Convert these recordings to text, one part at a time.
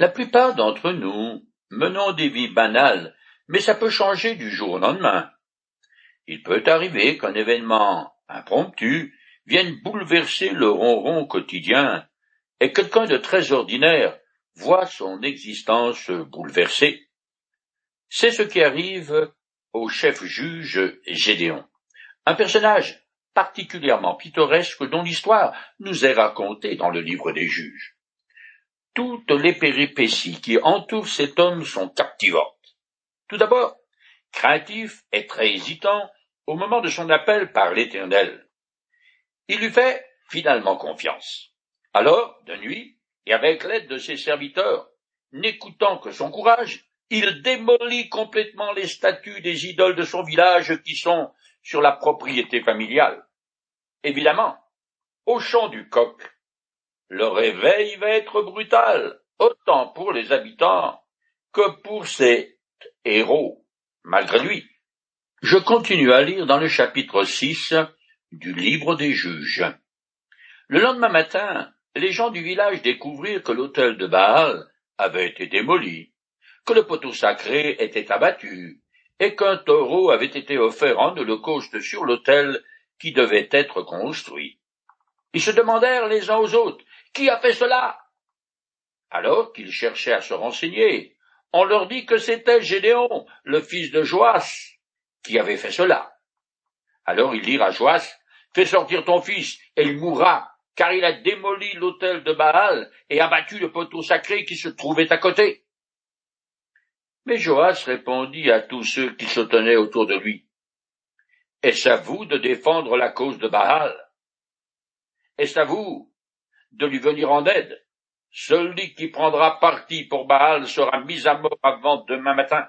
La plupart d'entre nous menons des vies banales, mais ça peut changer du jour au lendemain. Il peut arriver qu'un événement impromptu vienne bouleverser le ronron quotidien, et quelqu'un de très ordinaire voit son existence bouleversée. C'est ce qui arrive au chef juge Gédéon, un personnage particulièrement pittoresque dont l'histoire nous est racontée dans le livre des juges. Toutes les péripéties qui entourent cet homme sont captivantes. Tout d'abord, craintif et très hésitant au moment de son appel par l'Éternel. Il lui fait finalement confiance. Alors, de nuit, et avec l'aide de ses serviteurs, n'écoutant que son courage, il démolit complètement les statues des idoles de son village qui sont sur la propriété familiale. Évidemment, au chant du coq, le réveil va être brutal, autant pour les habitants que pour ses héros, malgré lui. Je continue à lire dans le chapitre 6 du livre des juges. Le lendemain matin, les gens du village découvrirent que l'autel de Baal avait été démoli, que le poteau sacré était abattu, et qu'un taureau avait été offert en holocauste sur l'autel qui devait être construit. Ils se demandèrent les uns aux autres, qui a fait cela? Alors qu'ils cherchaient à se renseigner, on leur dit que c'était Gédéon, le fils de Joas, qui avait fait cela. Alors ils dirent à Joas, fais sortir ton fils, et il mourra, car il a démoli l'autel de Baal et abattu le poteau sacré qui se trouvait à côté. Mais Joas répondit à tous ceux qui se tenaient autour de lui. Est-ce à vous de défendre la cause de Baal? Est-ce à vous de lui venir en aide? Celui qui prendra parti pour Baal sera mis à mort avant demain matin.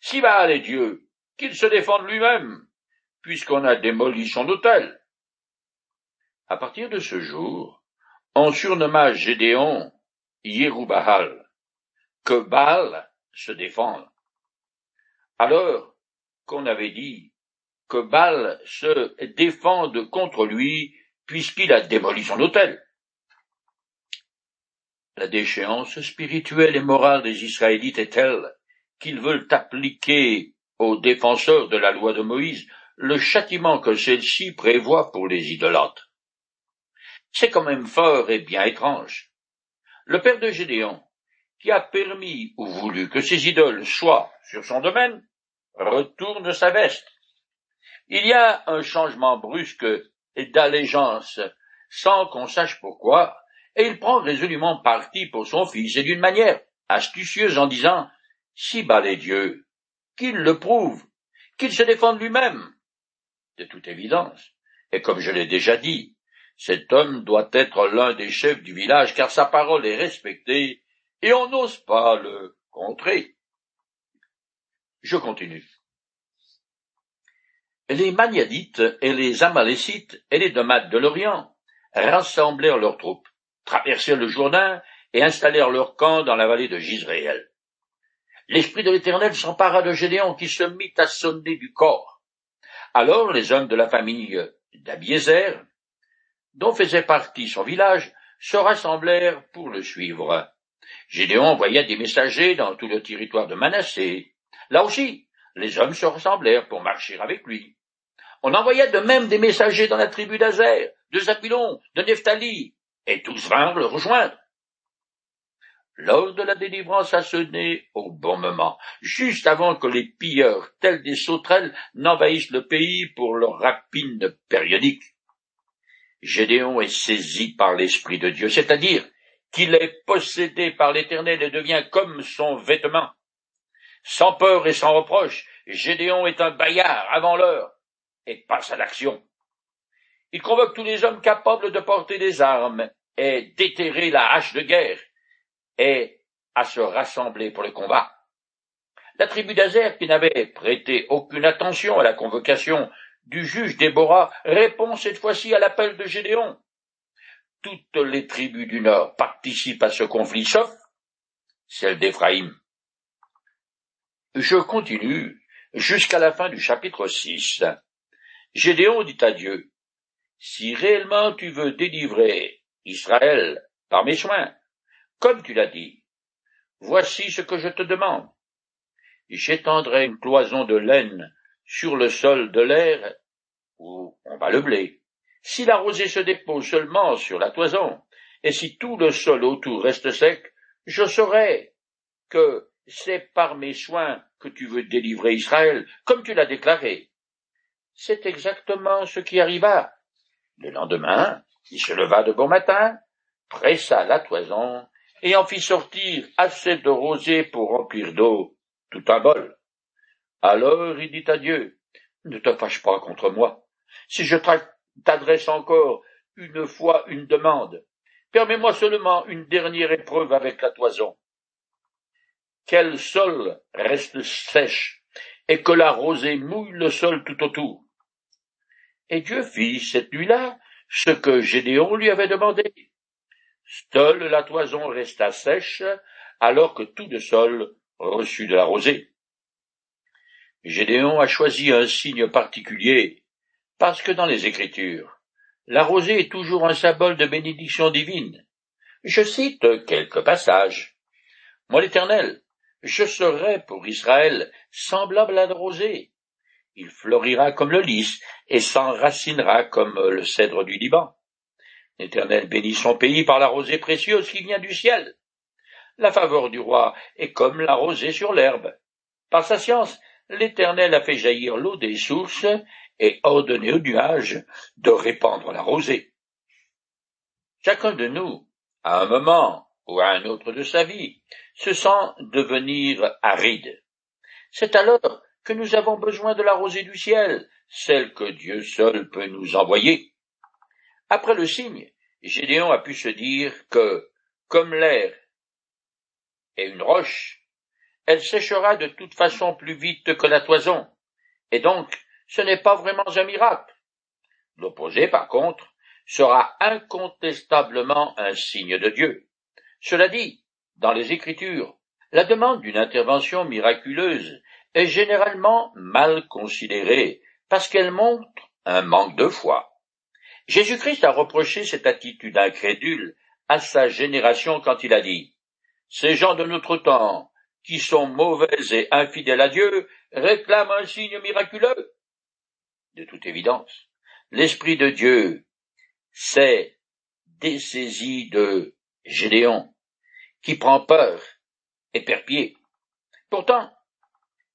Si Baal est Dieu, qu'il se défende lui-même, puisqu'on a démoli son autel. À partir de ce jour, on surnomma Gédéon Yérubahal, que Baal se défende. Alors qu'on avait dit que Baal se défende contre lui puisqu'il a démoli son autel. La déchéance spirituelle et morale des Israélites est telle qu'ils veulent appliquer aux défenseurs de la loi de Moïse le châtiment que celle-ci prévoit pour les idolâtres. C'est quand même fort et bien étrange. Le père de Gédéon, qui a permis ou voulu que ces idoles soient sur son domaine, retourne sa veste il y a un changement brusque d'allégeance sans qu'on sache pourquoi, et il prend résolument parti pour son fils et d'une manière astucieuse en disant Si bas les dieux, qu'il le prouve, qu'il se défende lui-même. De toute évidence, et comme je l'ai déjà dit, cet homme doit être l'un des chefs du village car sa parole est respectée et on n'ose pas le contrer. Je continue les Maniadites et les Amalécites et les Domades de l'Orient rassemblèrent leurs troupes, traversèrent le Jourdain et installèrent leur camp dans la vallée de Gisréel. L'Esprit de l'Éternel s'empara de Gédéon qui se mit à sonner du corps. Alors les hommes de la famille d'Abiézer, dont faisait partie son village, se rassemblèrent pour le suivre. Gédéon envoya des messagers dans tout le territoire de Manassé. Là aussi, les hommes se rassemblèrent pour marcher avec lui. On envoya de même des messagers dans la tribu d'Azer, de Zabulon, de Nephtali, et tous vinrent le rejoindre. L'heure de la délivrance a sonné au bon moment, juste avant que les pilleurs, tels des sauterelles, n'envahissent le pays pour leur rapine périodique. Gédéon est saisi par l'Esprit de Dieu, c'est-à-dire qu'il est possédé par l'Éternel et devient comme son vêtement. Sans peur et sans reproche, Gédéon est un baillard avant l'heure, et passe à l'action. Il convoque tous les hommes capables de porter des armes et d'éterrer la hache de guerre, et à se rassembler pour le combat. La tribu d'Azer, qui n'avait prêté aucune attention à la convocation du juge Déborah, répond cette fois-ci à l'appel de Gédéon. Toutes les tribus du Nord participent à ce conflit, sauf celle d'Éphraïm. Je continue jusqu'à la fin du chapitre 6. Gédéon dit à Dieu, Si réellement tu veux délivrer Israël par mes soins, comme tu l'as dit, voici ce que je te demande. J'étendrai une cloison de laine sur le sol de l'air où on va le blé. Si la rosée se dépose seulement sur la toison, et si tout le sol autour reste sec, je saurai que c'est par mes soins que tu veux délivrer Israël, comme tu l'as déclaré. C'est exactement ce qui arriva. Le lendemain, il se leva de bon matin, pressa la toison, et en fit sortir assez de rosée pour remplir d'eau tout un bol. Alors il dit à Dieu, ne te fâche pas contre moi. Si je t'adresse encore une fois une demande, permets-moi seulement une dernière épreuve avec la toison. Quel sol reste sèche et que la rosée mouille le sol tout autour. Et Dieu fit cette nuit-là ce que Gédéon lui avait demandé. Seule la toison resta sèche, alors que tout le sol reçut de la rosée. Gédéon a choisi un signe particulier, parce que dans les Écritures, la rosée est toujours un symbole de bénédiction divine. Je cite quelques passages. Moi l'Éternel, je serai pour Israël semblable à la rosée. Il florira comme le lys et s'enracinera comme le cèdre du Liban. L'Éternel bénit son pays par la rosée précieuse qui vient du ciel. La faveur du roi est comme la rosée sur l'herbe. Par sa science, l'Éternel a fait jaillir l'eau des sources et ordonné aux nuages de répandre la rosée. Chacun de nous, à un moment ou à un autre de sa vie, se sent devenir aride. C'est alors que nous avons besoin de la rosée du ciel, celle que Dieu seul peut nous envoyer. Après le signe, Gédéon a pu se dire que, comme l'air est une roche, elle séchera de toute façon plus vite que la toison, et donc ce n'est pas vraiment un miracle. L'opposé, par contre, sera incontestablement un signe de Dieu. Cela dit, dans les Écritures, la demande d'une intervention miraculeuse est généralement mal considérée parce qu'elle montre un manque de foi. Jésus-Christ a reproché cette attitude incrédule à sa génération quand il a dit Ces gens de notre temps, qui sont mauvais et infidèles à Dieu, réclament un signe miraculeux. De toute évidence, l'Esprit de Dieu s'est dessaisi de Gédéon, qui prend peur et perd pied. Pourtant,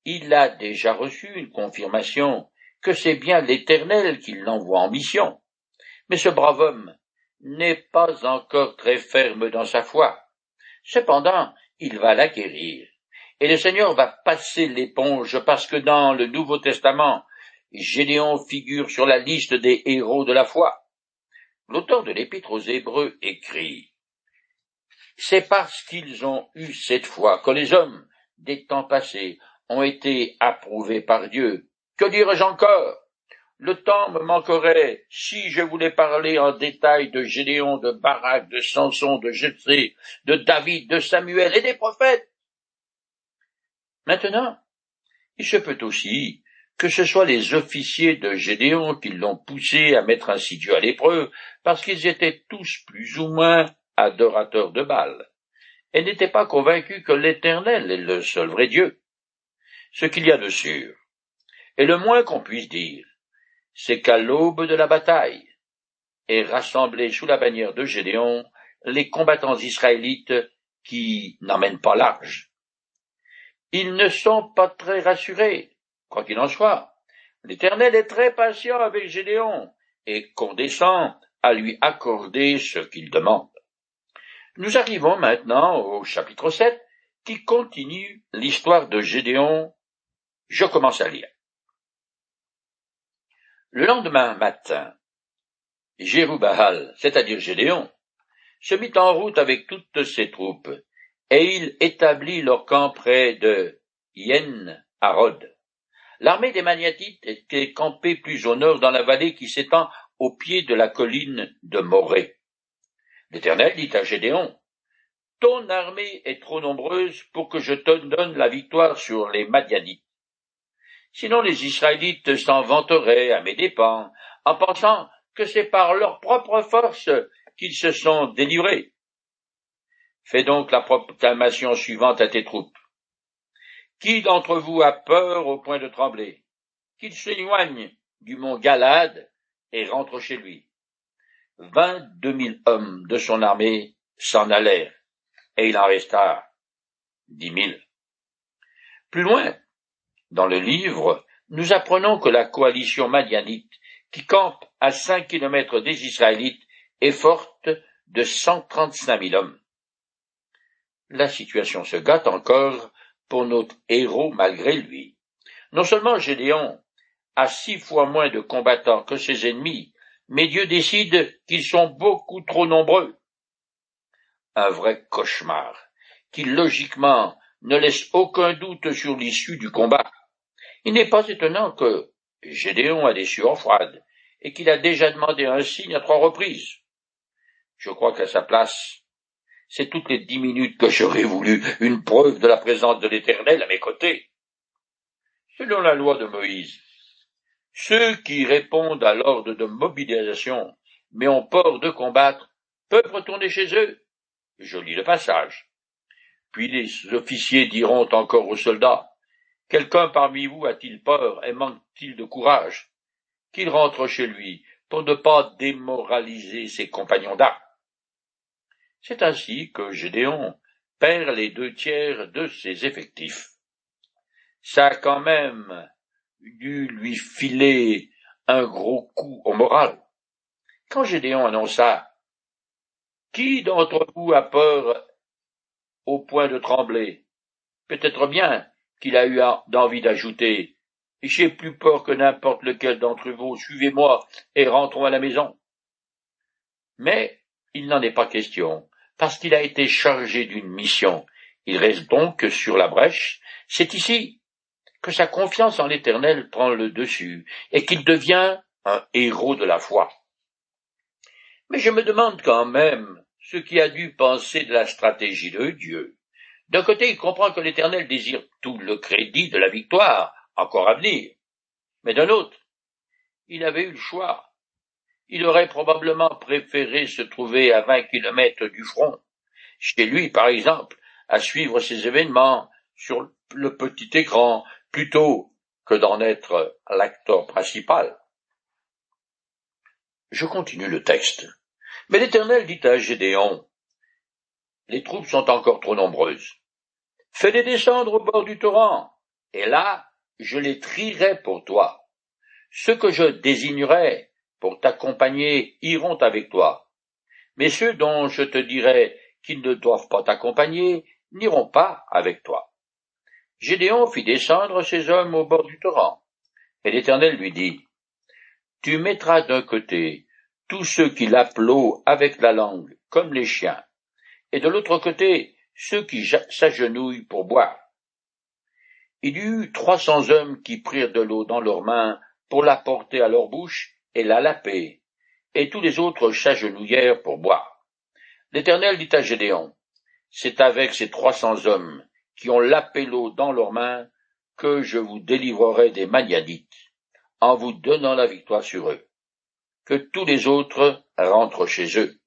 il a déjà reçu une confirmation que c'est bien l'Éternel qui l'envoie en mission. Mais ce brave homme n'est pas encore très ferme dans sa foi. Cependant, il va l'acquérir. Et le Seigneur va passer l'éponge parce que dans le Nouveau Testament, Gédéon figure sur la liste des héros de la foi. L'auteur de l'Épître aux Hébreux écrit C'est parce qu'ils ont eu cette foi que les hommes des temps passés ont été approuvés par Dieu. Que dirais-je encore? Le temps me manquerait si je voulais parler en détail de Gédéon, de Barak, de Samson, de Jéthé, de David, de Samuel et des prophètes. Maintenant, il se peut aussi que ce soit les officiers de Gédéon qui l'ont poussé à mettre ainsi Dieu à l'épreuve, parce qu'ils étaient tous plus ou moins adorateurs de Baal, et n'étaient pas convaincus que l'Éternel est le seul vrai Dieu. Ce qu'il y a de sûr, et le moins qu'on puisse dire, c'est qu'à l'aube de la bataille, est rassemblés sous la bannière de Gédéon les combattants israélites qui n'emmènent pas large. Ils ne sont pas très rassurés, quoi qu'il en soit. L'Éternel est très patient avec Gédéon et condescend à lui accorder ce qu'il demande. Nous arrivons maintenant au chapitre 7 qui continue l'histoire de Gédéon. Je commence à lire. Le lendemain matin, Jérubbahal, c'est-à-dire Gédéon, se mit en route avec toutes ses troupes, et il établit leur camp près de Yen Harod. L'armée des Maniatites était campée plus au nord dans la vallée qui s'étend au pied de la colline de Morée. L'Éternel dit à Gédéon, Ton armée est trop nombreuse pour que je te donne la victoire sur les Madianites. Sinon les Israélites s'en vanteraient à mes dépens, en pensant que c'est par leur propre force qu'ils se sont délivrés. Fais donc la proclamation suivante à tes troupes. Qui d'entre vous a peur au point de trembler? Qu'il s'éloigne du mont Galade et rentre chez lui. Vingt-deux mille hommes de son armée s'en allèrent, et il en resta dix mille. Plus loin, dans le livre, nous apprenons que la coalition madianite, qui campe à cinq kilomètres des Israélites, est forte de cent trente-cinq mille hommes. La situation se gâte encore pour notre héros malgré lui. Non seulement Gédéon a six fois moins de combattants que ses ennemis, mais Dieu décide qu'ils sont beaucoup trop nombreux. Un vrai cauchemar, qui logiquement ne laisse aucun doute sur l'issue du combat. Il n'est pas étonnant que Gédéon a des sueurs froides et qu'il a déjà demandé un signe à trois reprises. Je crois qu'à sa place, c'est toutes les dix minutes que j'aurais voulu une preuve de la présence de l'Éternel à mes côtés. Selon la loi de Moïse, ceux qui répondent à l'ordre de mobilisation, mais ont peur de combattre, peuvent retourner chez eux. Je lis le passage. Puis les officiers diront encore aux soldats, Quelqu'un parmi vous a-t-il peur et manque-t-il de courage? Qu'il rentre chez lui pour ne pas démoraliser ses compagnons d'armes? C'est ainsi que Gédéon perd les deux tiers de ses effectifs. Ça a quand même dû lui filer un gros coup au moral. Quand Gédéon annonça Qui d'entre vous a peur au point de trembler? Peut-être bien qu'il a eu d'envie d'ajouter J'ai plus peur que n'importe lequel d'entre vous, suivez-moi et rentrons à la maison. Mais il n'en est pas question parce qu'il a été chargé d'une mission. Il reste donc sur la brèche. C'est ici que sa confiance en l'Éternel prend le dessus, et qu'il devient un héros de la foi. Mais je me demande quand même ce qui a dû penser de la stratégie de Dieu. D'un côté, il comprend que l'Éternel désire tout le crédit de la victoire, encore à venir. Mais d'un autre, il avait eu le choix il aurait probablement préféré se trouver à vingt kilomètres du front, chez lui par exemple, à suivre ces événements sur le petit écran, plutôt que d'en être l'acteur principal. Je continue le texte. Mais l'Éternel dit à Gédéon, les troupes sont encore trop nombreuses. Fais-les descendre au bord du torrent, et là, je les trierai pour toi. Ce que je désignerai pour t'accompagner iront avec toi. Mais ceux dont je te dirai qu'ils ne doivent pas t'accompagner n'iront pas avec toi. Gédéon fit descendre ses hommes au bord du torrent. Et l'Éternel lui dit, Tu mettras d'un côté tous ceux qui l'appelent avec la langue, comme les chiens, et de l'autre côté ceux qui s'agenouillent pour boire. Il y eut trois cents hommes qui prirent de l'eau dans leurs mains pour la porter à leur bouche et la lapée, et tous les autres s'agenouillèrent pour boire. L'Éternel dit à Gédéon, C'est avec ces trois cents hommes qui ont lapé l'eau dans leurs mains que je vous délivrerai des Maniadites, en vous donnant la victoire sur eux. Que tous les autres rentrent chez eux.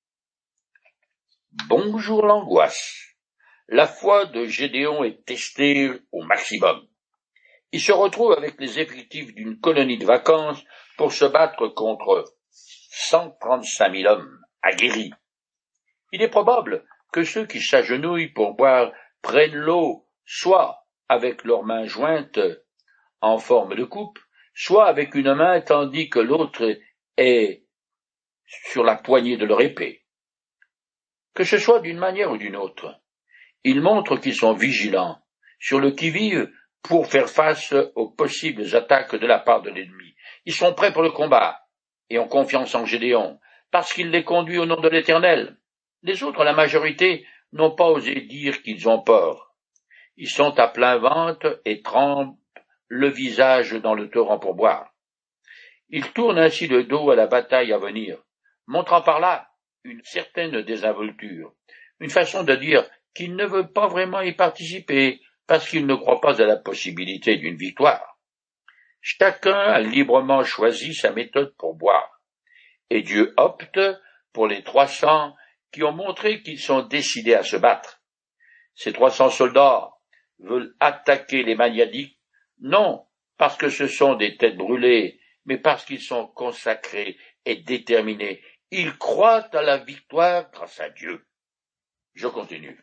Bonjour l'angoisse. La foi de Gédéon est testée au maximum. Il se retrouve avec les effectifs d'une colonie de vacances pour se battre contre cent trente-cinq mille hommes aguerris. Il est probable que ceux qui s'agenouillent pour boire prennent l'eau soit avec leurs mains jointes en forme de coupe, soit avec une main tandis que l'autre est sur la poignée de leur épée. Que ce soit d'une manière ou d'une autre, ils montrent qu'ils sont vigilants, sur le qui-vive pour faire face aux possibles attaques de la part de l'ennemi. Ils sont prêts pour le combat et ont confiance en Gédéon, parce qu'il les conduit au nom de l'Éternel. Les autres, la majorité, n'ont pas osé dire qu'ils ont peur. Ils sont à plein ventre et trempent le visage dans le torrent pour boire. Ils tournent ainsi le dos à la bataille à venir, montrant par là une certaine désinvolture, une façon de dire qu'ils ne veulent pas vraiment y participer, parce qu'ils ne croient pas à la possibilité d'une victoire. Chacun a librement choisi sa méthode pour boire, et Dieu opte pour les trois cents qui ont montré qu'ils sont décidés à se battre. Ces trois cents soldats veulent attaquer les Magnadiques, non parce que ce sont des têtes brûlées, mais parce qu'ils sont consacrés et déterminés. Ils croient à la victoire grâce à Dieu. Je continue.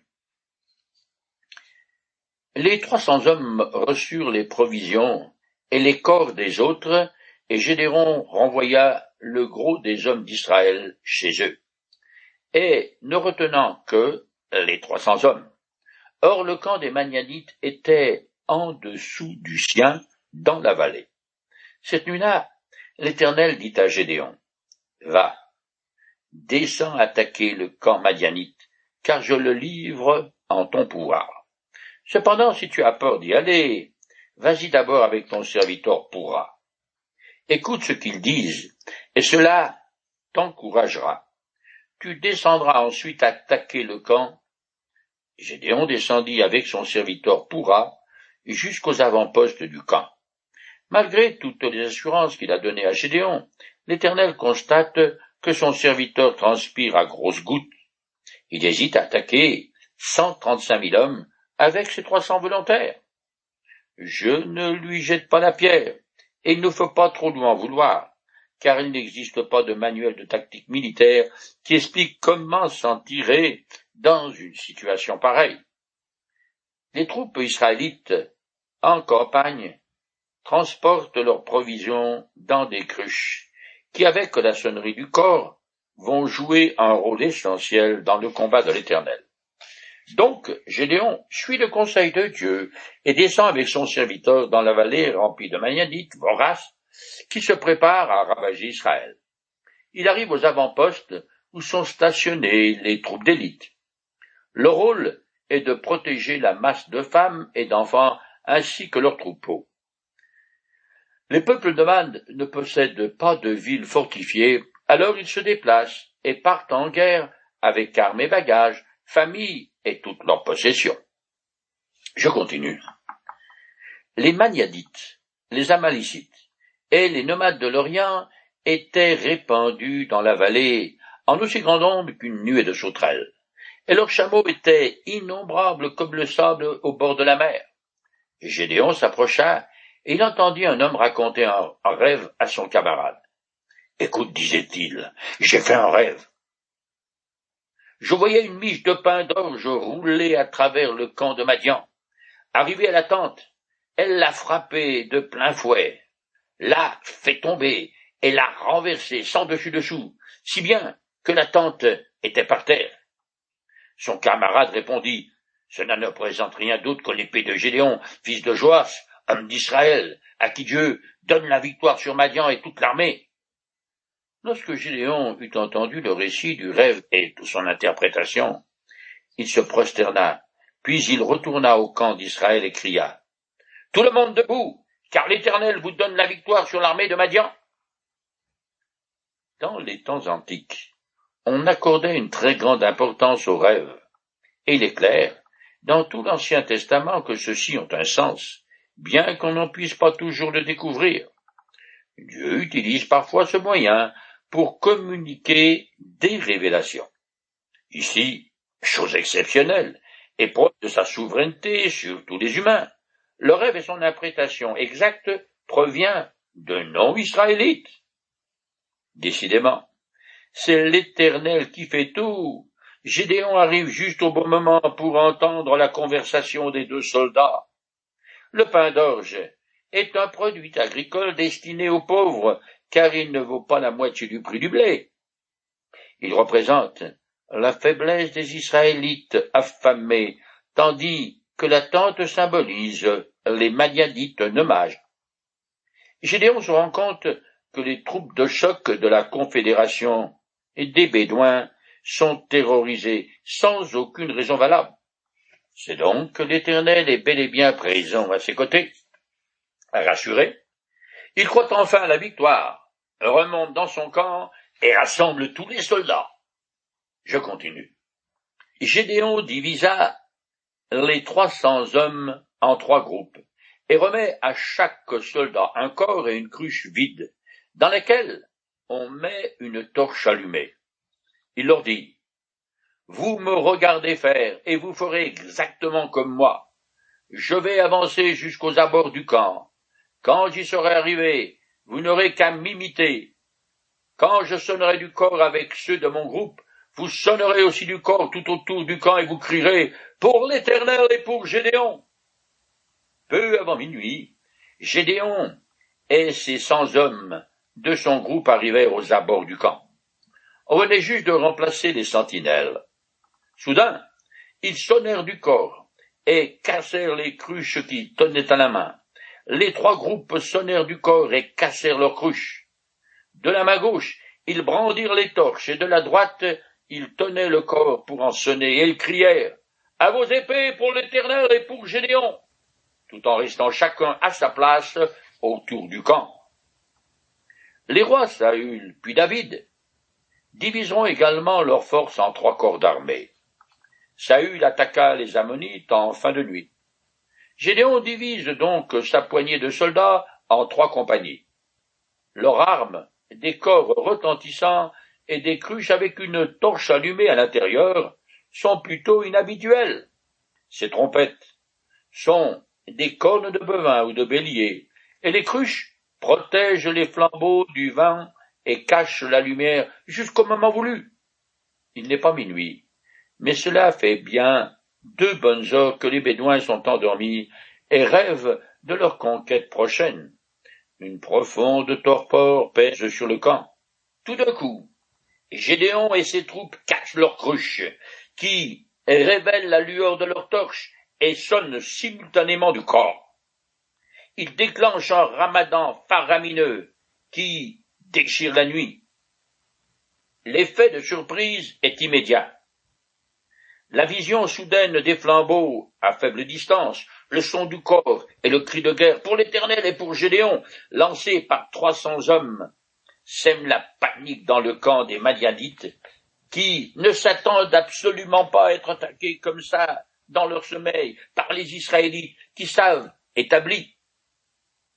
Les trois cents hommes reçurent les provisions et les corps des autres, et Gédéon renvoya le gros des hommes d'Israël chez eux, et ne retenant que les trois cents hommes. Or le camp des Magnanites était en dessous du sien, dans la vallée. Cette nuit-là, l'Éternel dit à Gédéon, Va, descends attaquer le camp madianite, car je le livre en ton pouvoir. Cependant, si tu as peur d'y aller, vas-y d'abord avec ton serviteur pourra. Écoute ce qu'ils disent, et cela t'encouragera. Tu descendras ensuite attaquer le camp. Gédéon descendit avec son serviteur pourra jusqu'aux avant-postes du camp. Malgré toutes les assurances qu'il a données à Gédéon, l'Éternel constate que son serviteur transpire à grosses gouttes. Il hésite à attaquer cent trente-cinq mille hommes avec ses trois cents volontaires. Je ne lui jette pas la pierre, et il ne faut pas trop lui en vouloir, car il n'existe pas de manuel de tactique militaire qui explique comment s'en tirer dans une situation pareille. Les troupes israélites en campagne transportent leurs provisions dans des cruches, qui avec la sonnerie du corps vont jouer un rôle essentiel dans le combat de l'Éternel. Donc Gédéon suit le conseil de Dieu et descend avec son serviteur dans la vallée remplie de Magnadites, voraces, qui se préparent à ravager Israël. Il arrive aux avant-postes où sont stationnées les troupes d'élite. Le rôle est de protéger la masse de femmes et d'enfants ainsi que leurs troupeaux. Les peuples nomades ne possèdent pas de villes fortifiées, alors ils se déplacent et partent en guerre avec armes et bagages, familles et toutes leurs possessions. Je continue. Les Magnadites, les Amalicites et les nomades de l'Orient étaient répandus dans la vallée en aussi grande ombre qu'une nuée de sauterelles, et leurs chameaux étaient innombrables comme le sable au bord de la mer. Gédéon s'approcha il entendit un homme raconter un, rêve à son camarade. Écoute, disait-il, j'ai fait un rêve. Je voyais une miche de pain d'orge rouler à travers le camp de Madian. Arrivée à la tente, elle l'a frappé de plein fouet, l'a fait tomber et l'a renversé sans dessus-dessous, si bien que la tente était par terre. Son camarade répondit, Cela ne représente rien d'autre que l'épée de Gédéon, fils de Joas, homme d'Israël, à qui Dieu donne la victoire sur Madian et toute l'armée. Lorsque Gédéon eut entendu le récit du rêve et de son interprétation, il se prosterna, puis il retourna au camp d'Israël et cria Tout le monde debout, car l'Éternel vous donne la victoire sur l'armée de Madian. Dans les temps antiques, on accordait une très grande importance aux rêves, et il est clair, dans tout l'Ancien Testament, que ceux-ci ont un sens, bien qu'on n'en puisse pas toujours le découvrir. Dieu utilise parfois ce moyen pour communiquer des révélations. Ici, chose exceptionnelle, et preuve de sa souveraineté sur tous les humains, le rêve et son interprétation exacte provient d'un non-israélite. Décidément, c'est l'Éternel qui fait tout. Gédéon arrive juste au bon moment pour entendre la conversation des deux soldats. Le pain d'orge est un produit agricole destiné aux pauvres, car il ne vaut pas la moitié du prix du blé. Il représente la faiblesse des Israélites affamés, tandis que la tente symbolise les Madianites nomades. Gédéon se rend compte que les troupes de choc de la Confédération et des Bédouins sont terrorisées sans aucune raison valable. C'est donc que l'Éternel est bel et bien présent à ses côtés. Rassuré, il croit enfin à la victoire, remonte dans son camp et rassemble tous les soldats. Je continue. Gédéon divisa les trois cents hommes en trois groupes et remet à chaque soldat un corps et une cruche vide, dans laquelle on met une torche allumée. Il leur dit vous me regardez faire, et vous ferez exactement comme moi. Je vais avancer jusqu'aux abords du camp. Quand j'y serai arrivé, vous n'aurez qu'à m'imiter. Quand je sonnerai du corps avec ceux de mon groupe, vous sonnerez aussi du corps tout autour du camp et vous crierez Pour l'Éternel et pour Gédéon. Peu avant minuit, Gédéon et ses cent hommes de son groupe arrivèrent aux abords du camp. On venait juste de remplacer les sentinelles. Soudain, ils sonnèrent du corps et cassèrent les cruches qu'ils tenaient à la main. Les trois groupes sonnèrent du corps et cassèrent leurs cruches. De la main gauche, ils brandirent les torches et de la droite, ils tenaient le corps pour en sonner et ils crièrent À vos épées pour l'Éternel et pour Gédéon tout en restant chacun à sa place autour du camp. Les rois Saül puis David diviseront également leurs forces en trois corps d'armée. Saül attaqua les Ammonites en fin de nuit. Gédéon divise donc sa poignée de soldats en trois compagnies. Leurs armes, des corps retentissants et des cruches avec une torche allumée à l'intérieur, sont plutôt inhabituelles. Ces trompettes sont des cornes de bovin ou de bélier, et les cruches protègent les flambeaux du vin et cachent la lumière jusqu'au moment voulu. Il n'est pas minuit, mais cela fait bien deux bonnes heures que les Bédouins sont endormis et rêvent de leur conquête prochaine. Une profonde torpeur pèse sur le camp. Tout d'un coup, Gédéon et ses troupes cachent leurs cruches, qui révèlent la lueur de leurs torches et sonnent simultanément du corps. Ils déclenchent un ramadan faramineux qui déchire la nuit. L'effet de surprise est immédiat. La vision soudaine des flambeaux à faible distance, le son du corps et le cri de guerre pour l'Éternel et pour Gédéon, lancés par trois cents hommes, sèment la panique dans le camp des Madianites, qui ne s'attendent absolument pas à être attaqués comme ça dans leur sommeil par les Israélites qui savent, établis.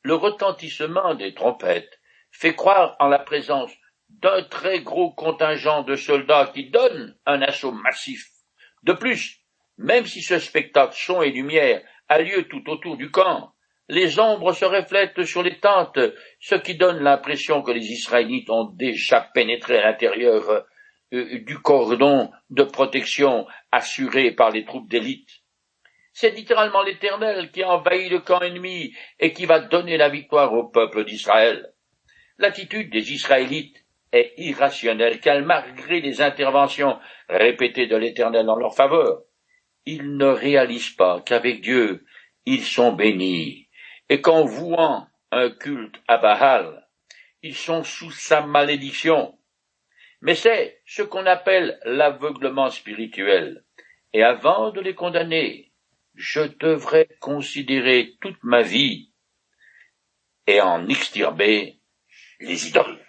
Le retentissement des trompettes fait croire en la présence d'un très gros contingent de soldats qui donnent un assaut massif. De plus, même si ce spectacle son et lumière a lieu tout autour du camp, les ombres se reflètent sur les tentes, ce qui donne l'impression que les Israélites ont déjà pénétré à l'intérieur euh, du cordon de protection assuré par les troupes d'élite. C'est littéralement l'Éternel qui a envahi le camp ennemi et qui va donner la victoire au peuple d'Israël. L'attitude des Israélites est irrationnelle, car malgré les interventions répétées de l'Éternel en leur faveur, ils ne réalisent pas qu'avec Dieu, ils sont bénis, et qu'en vouant un culte à Baal, ils sont sous sa malédiction, mais c'est ce qu'on appelle l'aveuglement spirituel. Et avant de les condamner, je devrais considérer toute ma vie et en extirper les idoles.